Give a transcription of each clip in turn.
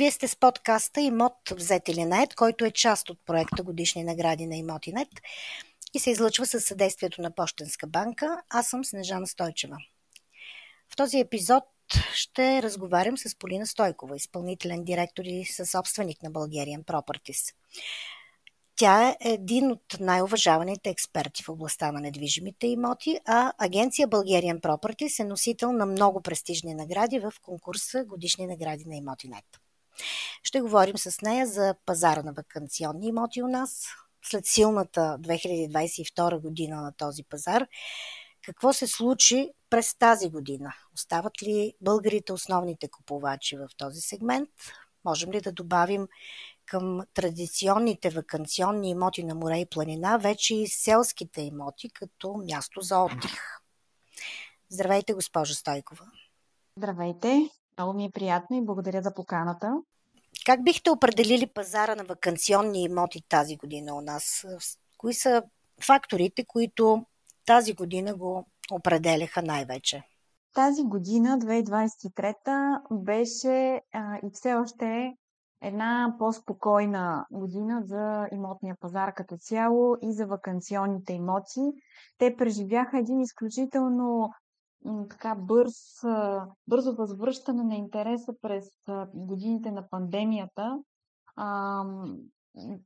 Вие сте с подкаста Имот взет или нет, който е част от проекта Годишни награди на Имотинет и се излъчва със съдействието на Пощенска банка. Аз съм Снежана Стойчева. В този епизод ще разговарям с Полина Стойкова, изпълнителен директор и съсобственик на Bulgarian Properties. Тя е един от най-уважаваните експерти в областта на недвижимите имоти, а агенция Bulgarian Properties е носител на много престижни награди в конкурса Годишни награди на Имотинет. Ще говорим с нея за пазара на вакансионни имоти у нас, след силната 2022 година на този пазар, какво се случи през тази година? Остават ли българите основните купувачи в този сегмент? Можем ли да добавим към традиционните вакансионни имоти на море и планина, вече и селските имоти като място за отдих? Здравейте, госпожа Стойкова! Здравейте! Много ми е приятно и благодаря за поканата. Как бихте определили пазара на вакансионни имоти тази година у нас? Кои са факторите, които тази година го определяха най-вече? Тази година, 2023, беше а, и все още е една по-спокойна година за имотния пазар като цяло и за вакансионните имоти. Те преживяха един изключително така бърз, бързо възвръщане на интереса през годините на пандемията.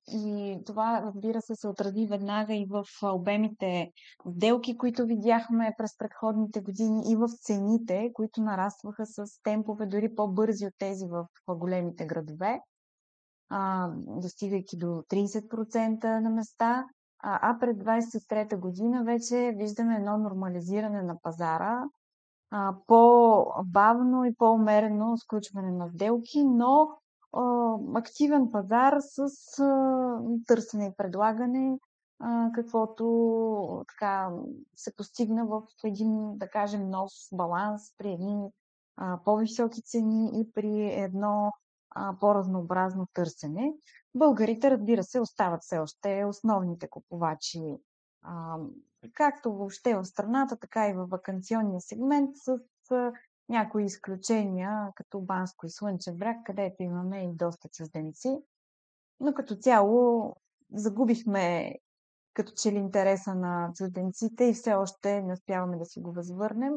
И това, разбира се, се отрази веднага и в обемите сделки, които видяхме през предходните години, и в цените, които нарастваха с темпове дори по-бързи от тези в големите градове, достигайки до 30% на места. А пред 23-та година вече виждаме едно нормализиране на пазара, по-бавно и по-умерено сключване на сделки, но активен пазар с търсене и предлагане, каквото така се постигна в един, да кажем, нов баланс при едни по-високи цени и при едно по-разнообразно търсене. Българите, разбира се, остават все още основните купувачи, както въобще в страната, така и в вакансионния сегмент, с някои изключения, като Банско и Слънчев брак, където имаме и доста чужденци. Но като цяло загубихме като че ли интереса на чужденците и все още не успяваме да си го възвърнем.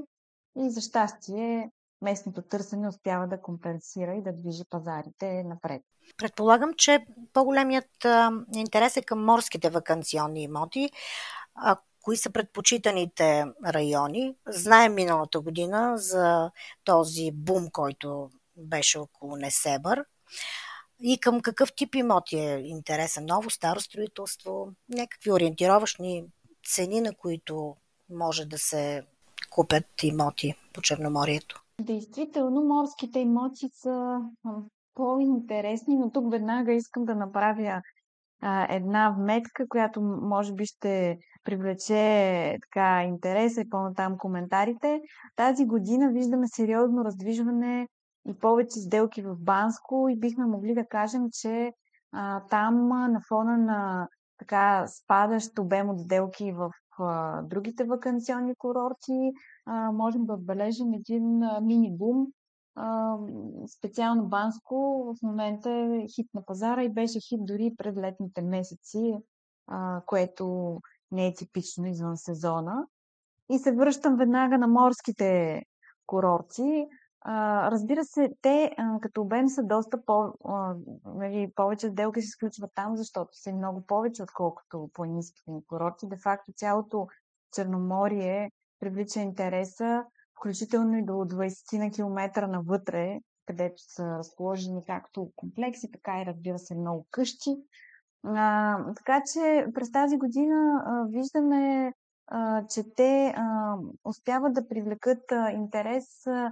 И за щастие местното търсене успява да компенсира и да движи пазарите напред. Предполагам, че по-големият интерес е към морските вакансионни имоти. А кои са предпочитаните райони? Знаем миналата година за този бум, който беше около Несебър. И към какъв тип имоти е интересен? Ново, старо строителство, някакви ориентировъчни цени, на които може да се купят имоти по Черноморието? Действително, морските имоти са по-интересни, но тук веднага искам да направя а, една вметка, която може би ще привлече така интереса и по-натам коментарите. Тази година виждаме сериозно раздвижване и повече сделки в Банско и бихме могли да кажем, че а, там на фона на така спадащ обем от сделки в другите вакансионни курорти, можем да отбележим един мини-бум. Специално Банско в момента е хит на пазара и беше хит дори пред летните месеци, което не е типично извън сезона. И се връщам веднага на морските курорти. А, разбира се, те а, като обем са доста по, а, нали, повече сделки се изключват там, защото са много повече, отколкото планинските ни курорти. Де факто цялото Черноморие привлича интереса, включително и до 20 на километра навътре, където са разположени както комплекси, така и разбира се много къщи. А, така че през тази година а, виждаме, а, че те а, успяват да привлекат а, интерес, а,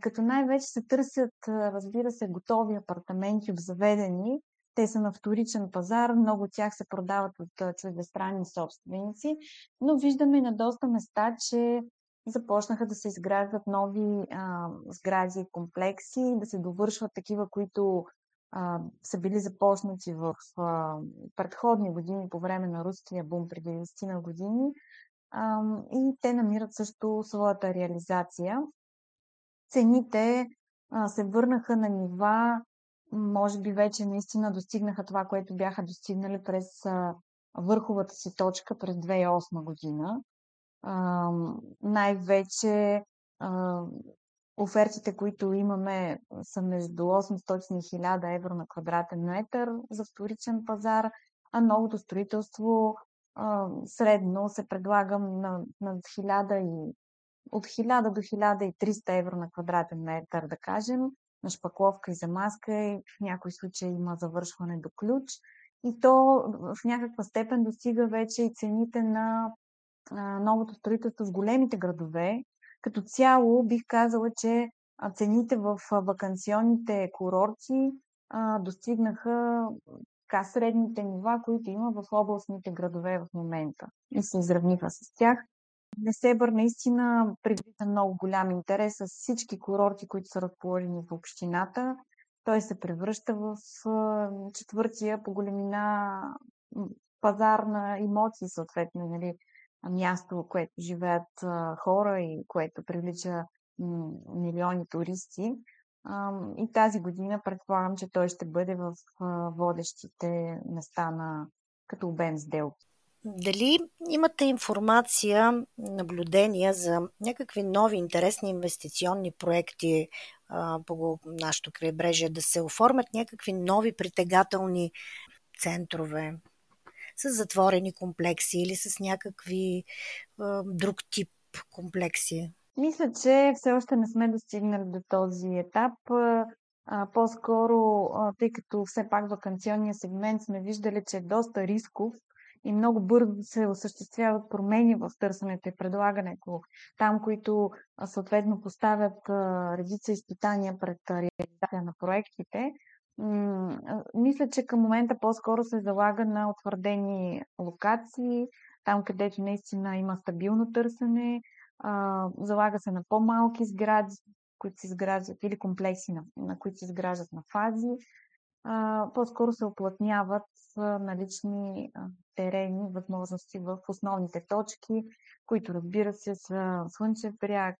като най-вече се търсят, разбира се, готови апартаменти, обзаведени. Те са на вторичен пазар, много от тях се продават от чуждестранни собственици, но виждаме на доста места, че започнаха да се изграждат нови а, сгради и комплекси, да се довършват такива, които а, са били започнати в а, предходни години по време на руския бум преди 10 на години а, и те намират също своята реализация. Цените а, се върнаха на нива може би вече наистина достигнаха това, което бяха достигнали през върховата си точка през 2008 година. най-вече офертите, които имаме, са между 800 и 1000 евро на квадратен метър за вторичен пазар, а новото строителство средно се предлага на, на 1000 и, от 1000 до 1300 евро на квадратен метър, да кажем, на шпакловка и замазка и в някои случаи има завършване до ключ. И то в някаква степен достига вече и цените на новото строителство в големите градове. Като цяло бих казала, че цените в вакансионните курорти достигнаха така средните нива, които има в областните градове в момента и се изравниха с тях. Несебър наистина предвижда много голям интерес с всички курорти, които са разположени в общината. Той се превръща в четвъртия по големина пазар на имоти, съответно, нали, място, което живеят хора и което привлича милиони туристи. И тази година предполагам, че той ще бъде в водещите места на като обем сделки. Дали имате информация, наблюдения за някакви нови интересни инвестиционни проекти по нашото крайбрежие, да се оформят някакви нови притегателни центрове с затворени комплекси или с някакви друг тип комплекси? Мисля, че все още не сме достигнали до този етап. По-скоро, тъй като все пак вакансионния сегмент сме виждали, че е доста рисков и много бързо се осъществяват промени в търсенето и предлагането. Там, които съответно поставят редица изпитания пред реализация на проектите, мисля, че към момента по-скоро се залага на утвърдени локации, там където наистина има стабилно търсене, залага се на по-малки сгради, които се изграждат, или комплекси, на, на които се изграждат на фази. По-скоро се оплътняват налични терени, възможности в основните точки, които разбира се са Слънчев бряг,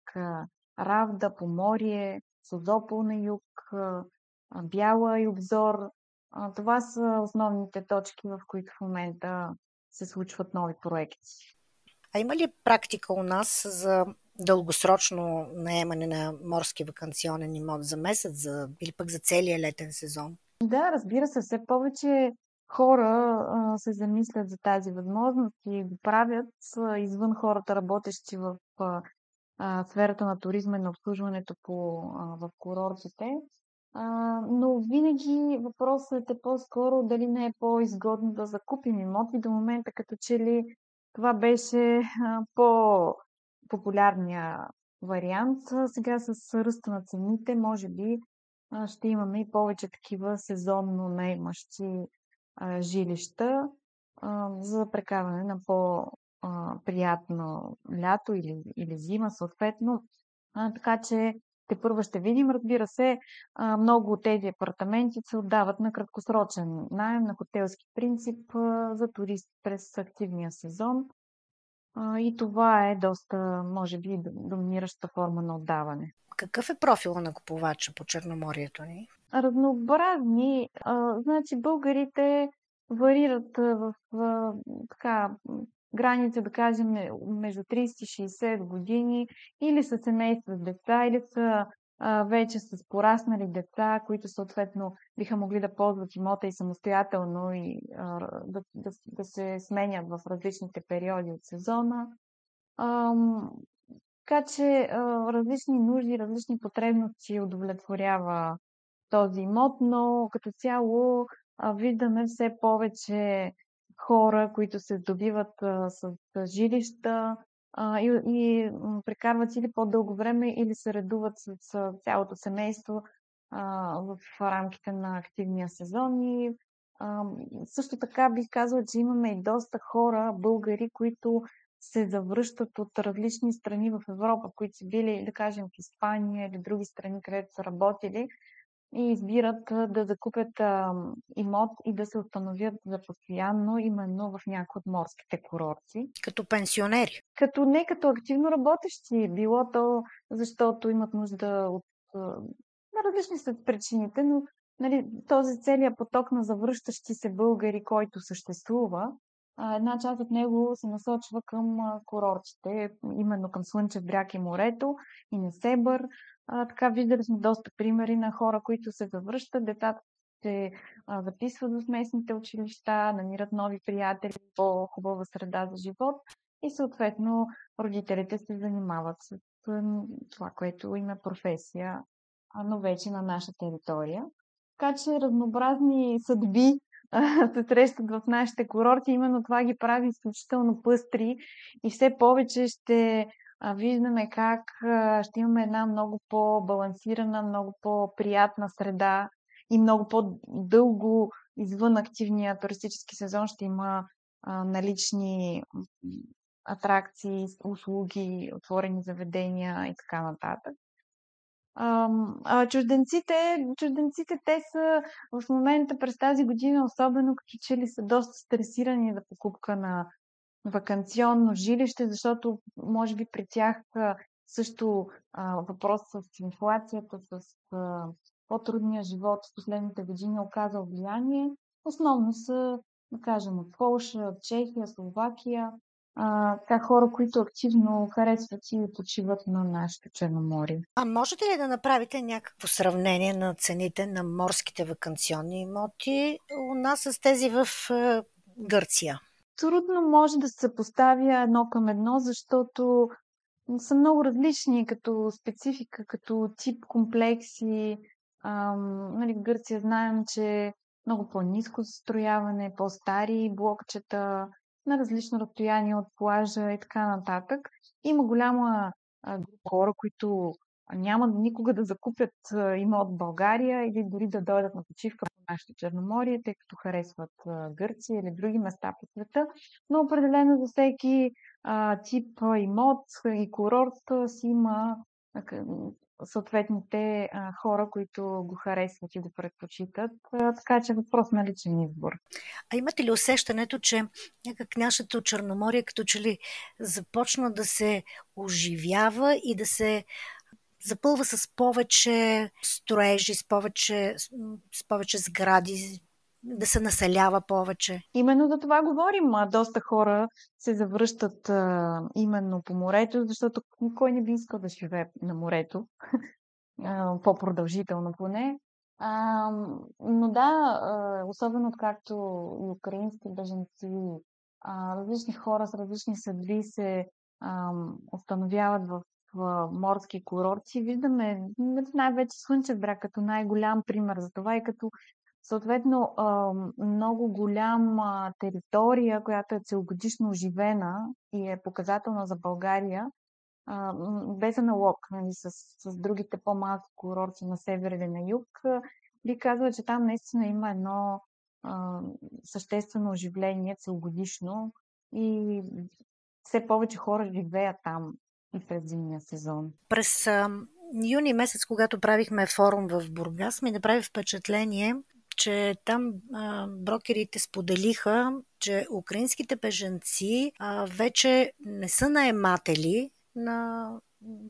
Равда, Поморие, Созопол на юг, Бяла и обзор. Това са основните точки, в които в момента се случват нови проекти. А има ли практика у нас за дългосрочно наемане на морски вакансионен имот за месец за, или пък за целия летен сезон? Да, разбира се, все повече хора а, се замислят за тази възможност и го правят а, извън хората, работещи в а, сферата на туризма и на обслужването по, а, в курортите. А, но винаги въпросът е по-скоро дали не е по-изгодно да закупим имоти до момента, като че ли това беше по-популярния вариант. Сега с ръста на цените, може би, ще имаме и повече такива сезонно наемащи жилища за прекарване на по-приятно лято или, или зима, съответно. Така че те първо ще видим. Разбира се, много от тези апартаменти се отдават на краткосрочен найем, на хотелски принцип за туристи през активния сезон. И това е доста, може би, доминираща форма на отдаване. Какъв е профила на купувача по Черноморието ни? Разнообразни. значи българите варират в, така, граница, да кажем, между 30 и 60 години, или са семейства с деца, или са вече с пораснали деца, които съответно биха могли да ползват имота и самостоятелно и да, да, да се сменят в различните периоди от сезона. Така че различни нужди, различни потребности удовлетворява този имот, но като цяло виждаме все повече хора, които се с, с жилища и, и прекарват или по-дълго време, или се редуват с, с цялото семейство а, в рамките на активния сезон. И а, също така бих казала, че имаме и доста хора, българи, които се завръщат от различни страни в Европа, които са били, да кажем, в Испания или други страни, където са работили, и избират да закупят а, имот и да се установят за постоянно именно в някои от морските курорти. Като пенсионери? Като не като активно работещи. Било то, защото имат нужда от... На различни са причините, но нали, този целият поток на завръщащи се българи, който съществува, една част от него се насочва към курортите, именно към Слънчев бряг и морето и Несебър. А, така виждали сме доста примери на хора, които се завръщат, децата се записват в местните училища, намират нови приятели, по-хубава среда за живот и съответно родителите се занимават с това, което има професия, но вече на наша територия. Така че разнообразни съдби се срещат в нашите курорти. Именно това ги прави изключително пъстри и все повече ще виждаме как ще имаме една много по-балансирана, много по-приятна среда и много по-дълго извън активния туристически сезон ще има налични атракции, услуги, отворени заведения и така нататък. А, чужденците, чужденците, те са в момента през тази година, особено като че ли са доста стресирани за покупка на вакансионно жилище, защото може би при тях също а, въпрос с инфлацията, с по-трудния живот в последните години оказал влияние. Основно са, да кажем, от Полша, Чехия, Словакия, а, така хора, които активно харесват и почиват на нашето Черноморие. А можете ли да направите някакво сравнение на цените на морските вакансионни имоти у нас с тези в е, Гърция? Трудно може да се поставя едно към едно, защото са много различни като специфика, като тип комплекси. Ам, нали, в Гърция знаем, че много по-низко застрояване, по-стари блокчета, на различно разстояние от плажа и така нататък. Има голяма група хора, които няма никога да закупят имот в България или дори да дойдат на почивка по нашето Черноморие, тъй като харесват Гърция или други места по света. Но определено за всеки тип имот и курорт си има съответните хора, които го харесват и го предпочитат. Така че въпрос на личен избор. А имате ли усещането, че някак нашето Черноморие като че ли започна да се оживява и да се запълва с повече строежи, с повече, с повече сгради, да се населява повече. Именно за това говорим. Доста хора се завръщат а, именно по морето, защото никой не би искал да живее на морето. по-продължително поне. А, но да, а, особено откакто и украински беженци, а, различни хора с различни съдби се а, установяват в в морски курорти, виждаме най-вече Слънчев бряг като най-голям пример за това и като съответно много голяма територия, която е целогодишно оживена и е показателна за България, без аналог нали, с, с другите по-малки курорти на север или на юг, би казала, че там наистина има едно а, съществено оживление целогодишно и все повече хора живеят там през зимния сезон. През а, юни месец, когато правихме форум в Бургас, ми направи впечатление, че там а, брокерите споделиха, че украинските беженци а, вече не са наематели на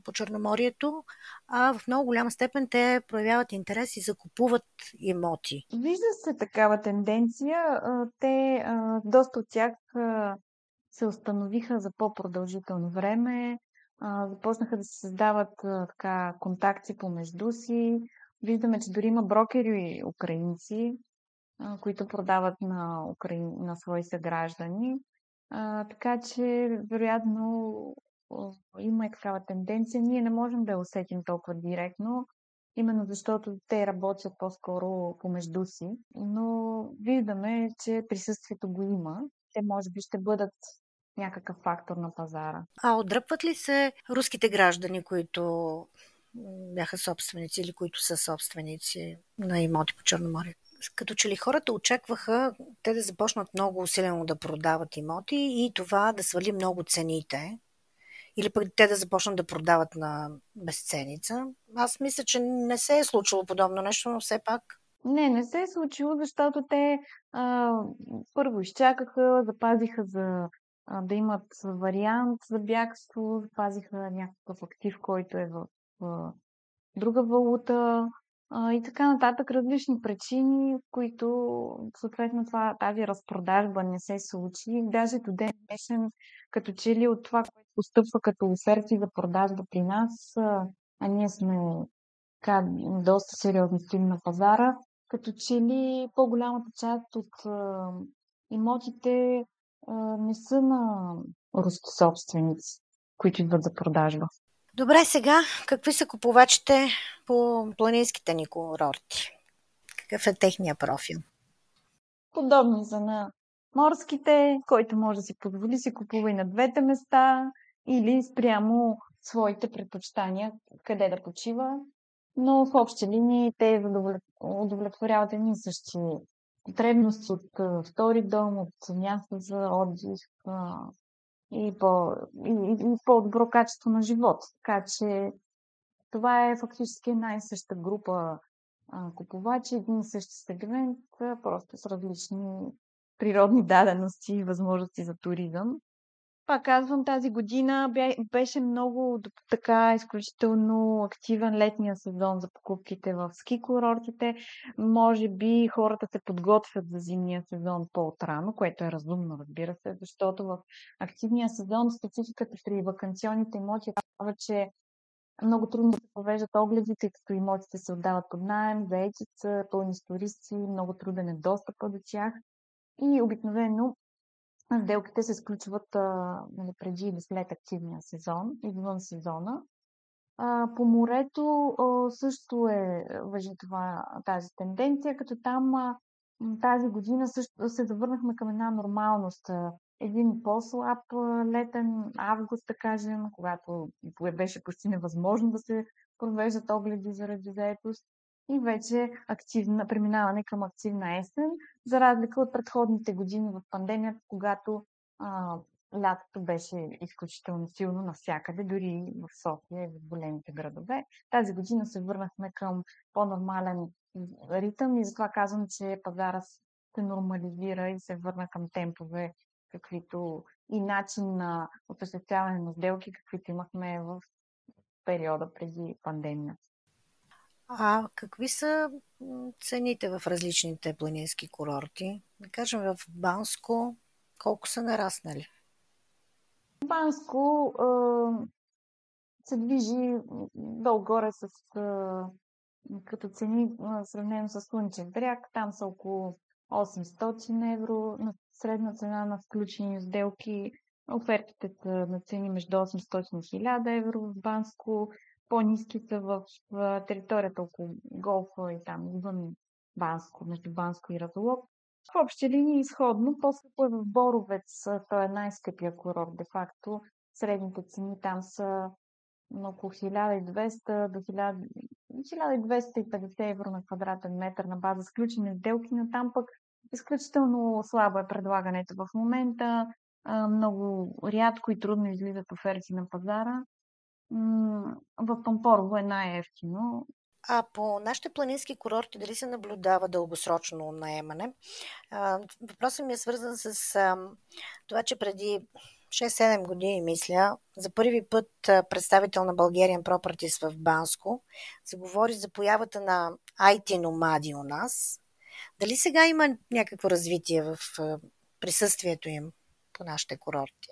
по Черноморието, а в много голяма степен те проявяват интерес и закупуват имоти. Вижда се такава тенденция. Те, доста от тях се установиха за по-продължително време, започнаха да се създават така контакти помежду си, Виждаме, че дори има брокери украинци, които продават на, Украин... на свои съграждани. А, така че, вероятно, има и такава тенденция. Ние не можем да я усетим толкова директно, именно защото те работят по-скоро помежду си. Но виждаме, че присъствието го има. Те може би ще бъдат някакъв фактор на пазара. А отдръпват ли се руските граждани, които бяха собственици или които са собственици на имоти по Черноморие. Като че ли хората очакваха те да започнат много усилено да продават имоти и това да свали много цените, или пък те да започнат да продават на безценица. Аз мисля, че не се е случило подобно нещо, но все пак. Не, не се е случило, защото те а, първо изчакаха, запазиха за да имат вариант за бягство, запазиха някакъв актив, който е в друга валута, а, и така нататък. Различни причини, които съответно това, тази разпродажба не се случи. Даже до ден днешен, като че ли от това, което постъпва като оферти за продажба при нас, а, а ние сме така, доста сериозно стоим на пазара, като че ли по-голямата част от а, имотите а, не са на руски собственици, които идват за продажба. Добре, сега какви са купувачите по планинските ни курорти? Какъв е техния профил? Подобни за на морските, който може да си позволи, си купува и на двете места или спрямо своите предпочитания, къде да почива. Но в общи линии те удовлетворяват едни и същи потребности от втори дом, от място за отдих, и, по, и, и по-добро качество на живот. Така че това е фактически една и съща група купувачи, един и същи сегмент, просто с различни природни дадености и възможности за туризъм. Пак казвам, тази година беше много така изключително активен летния сезон за покупките в ски курортите. Може би хората се подготвят за зимния сезон по-отрано, което е разумно, разбира се, защото в активния сезон спецификата при вакансионните имоти е това, че много трудно се провеждат огледи, тъй като имотите се отдават под найем, заетица, пълни с туристи, много труден е достъпа до тях. И обикновено Сделките се сключват а, нали, преди или след активния сезон, извън сезона. А, по морето а, също е въжи това, тази тенденция, като там а, тази година също се завърнахме към една нормалност. Един по-слаб летен август, да кажем, когато беше почти невъзможно да се провеждат огледи заради заетост и вече активна, преминаване към активна есен, за разлика от предходните години в пандемията, когато а, лятото беше изключително силно навсякъде, дори в София и в големите градове. Тази година се върнахме към по-нормален ритъм и затова казвам, че пазара се нормализира и се върна към темпове, каквито и начин на осъществяване на сделки, каквито имахме в периода преди пандемията. А какви са цените в различните планински курорти? Да кажем в Банско, колко са нараснали? Банско се движи долу-горе с като цени, сравнено с Слънчев бряг. Там са около 800 евро на средна цена на включени сделки. Офертите са на цени между 800 и 1000 евро в Банско по-низки са в, територията около Голфа и там извън Банско, между Банско и Разолог. В общи линии изходно, е в Боровец, той е най-скъпия курорт, де-факто. Средните цени там са на около 1200 до 1250 евро на квадратен метър на база сключени сделки, но там пък изключително слабо е предлагането в момента. Много рядко и трудно излизат оферти на пазара в Пампорово е най-ефтино. А по нашите планински курорти дали се наблюдава дългосрочно наемане? Въпросът ми е свързан с това, че преди 6-7 години, мисля, за първи път представител на Bulgarian Properties в Банско заговори за появата на IT номади у нас. Дали сега има някакво развитие в присъствието им по нашите курорти?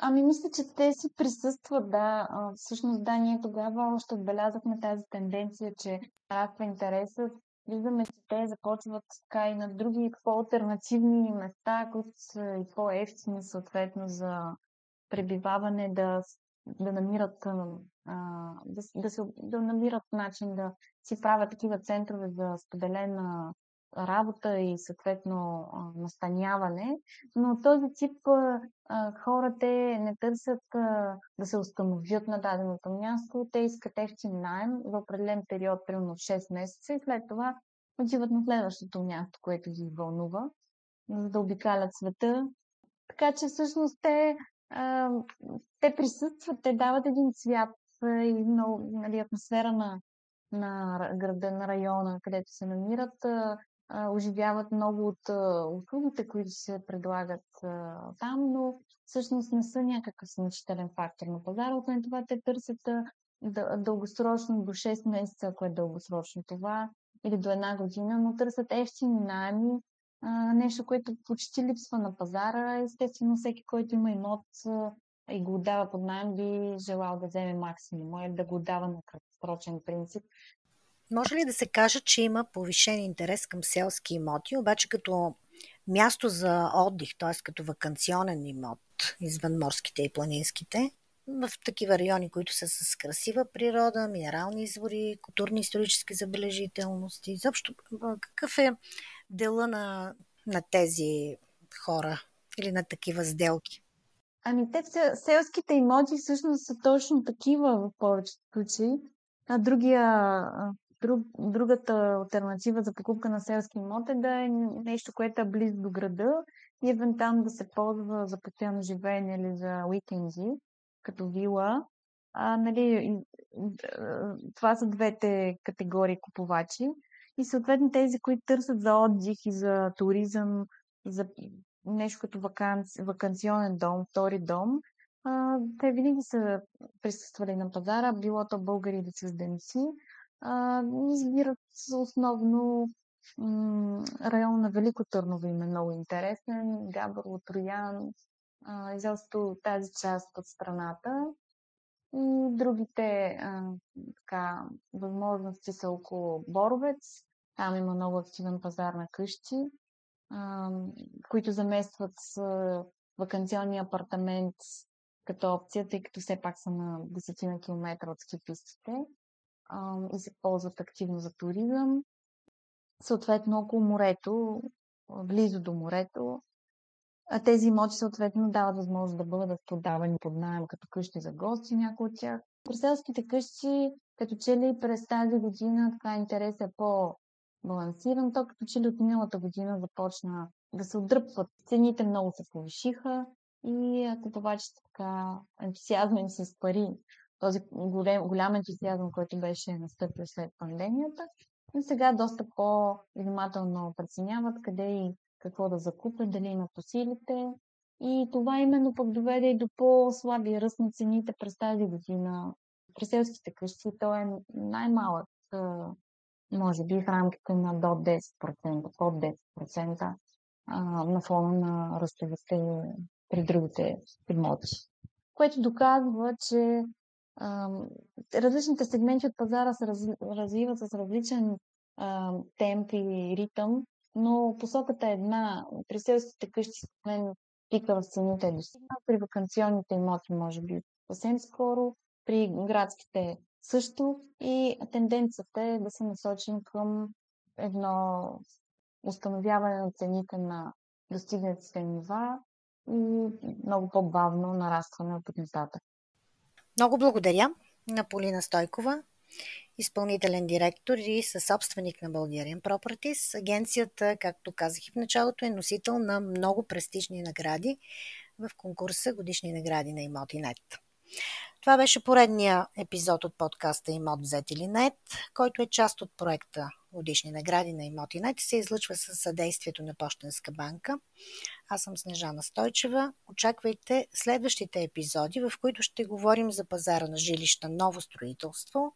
Ами, мисля, че те си присъстват, да. Всъщност, да, ние тогава още отбелязахме тази тенденция, че нараства интересът. Виждаме, че те започват така и на други по-алтернативни места, които са и по-ефтини, съответно, за пребиваване, да, да намират да, да, се, да намират начин да си правят такива центрове за споделена работа и съответно настаняване, но този тип хора те не търсят да се установят на даденото място, те искат ефтин найем за определен период, примерно 6 месеца и след това отиват на следващото място, което ги вълнува, за да обикалят света. Така че всъщност те, те присъстват, те дават един цвят и много, нали, атмосфера на, на града, на района, където се намират оживяват много от услугите, които се предлагат там, но всъщност не са някакъв значителен фактор на пазара. Освен това, те търсят дългосрочно до 6 месеца, ако е дългосрочно това, или до една година, но търсят ефтини найми, нещо, което почти липсва на пазара. Естествено, всеки, който има имот и го отдава под найем, би желал да вземе максимум или да го отдава на краткосрочен принцип. Може ли да се каже, че има повишен интерес към селски имоти, обаче като място за отдих, т.е. като вакансионен имот извън морските и планинските, в такива райони, които са с красива природа, минерални извори, културни исторически забележителности. Изобщо, какъв е дела на, на тези хора или на такива сделки? Ами те селските имоти всъщност са точно такива в повечето случаи. А другия, друг, другата альтернатива за покупка на селски имот е да е нещо, което е близо до града и евентуално да се ползва за постоянно живеене или за уикенди, като вила. А, нали, това са двете категории купувачи. И съответно тези, които търсят за отдих и за туризъм, за нещо като ваканци, вакансионен дом, втори дом, а, те винаги са присъствали на пазара, било то българи или чужденци. Избират основно район на Велико Търново им е много интересен, Габрово, Троян, изобщо тази част от страната. И другите а, така, възможности са около Боровец. Там има много активен пазар на къщи които заместват с вакансионния апартамент като опция, тъй като все пак са на десетина километра от скипистите и се ползват активно за туризъм. Съответно, около морето, близо до морето, а тези имоти съответно дават възможност да бъдат продавани под найем като къщи за гости, някои от тях. Преселските къщи, като че ли през тази година така интерес е по балансиран. То като че ли от миналата година започна да се отдръпват. Цените много се повишиха и купувачите така ентусиазма им с пари. Този голем, голям ентусиазъм, който беше настъпил след пандемията. Но сега доста по-внимателно преценяват къде и какво да закупят, дали имат усилите. И това именно пък доведе и до по-слаби ръст на цените през тази година. През селските къщи то е най-малък може би в рамките на до 10%, под 10% а, на фона на ръстовете при другите имоти. Което доказва, че различните сегменти от пазара се раз, развиват с различен а, темп и ритъм, но посоката е една. При селските къщи, мен пика в цените е достигнал, при вакансионните имоти може би съвсем скоро, при градските също и тенденцията е да се насочим към едно установяване на цените на достигнатите нива и много по-бавно нарастване от нататък. Много благодаря на Полина Стойкова, изпълнителен директор и съсобственик на Bulgarian Properties. Агенцията, както казах и в началото, е носител на много престижни награди в конкурса Годишни награди на Имотинет. Това беше поредния епизод от подкаста Имот взет или нет, който е част от проекта Годишни награди на Имотинет и се излъчва със съдействието на Пощенска банка. Аз съм Снежана Стойчева. Очаквайте следващите епизоди, в които ще говорим за пазара на жилища ново строителство,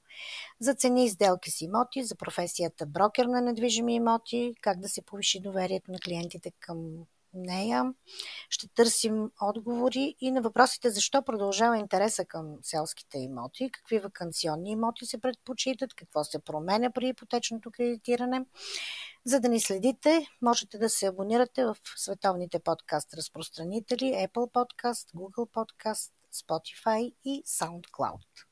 за цени и сделки с имоти, за професията брокер на недвижими имоти, как да се повиши доверието на клиентите към нея. Ще търсим отговори и на въпросите защо продължава интереса към селските имоти, какви вакансионни имоти се предпочитат, какво се променя при ипотечното кредитиране. За да ни следите, можете да се абонирате в световните подкаст разпространители Apple Podcast, Google Podcast, Spotify и SoundCloud.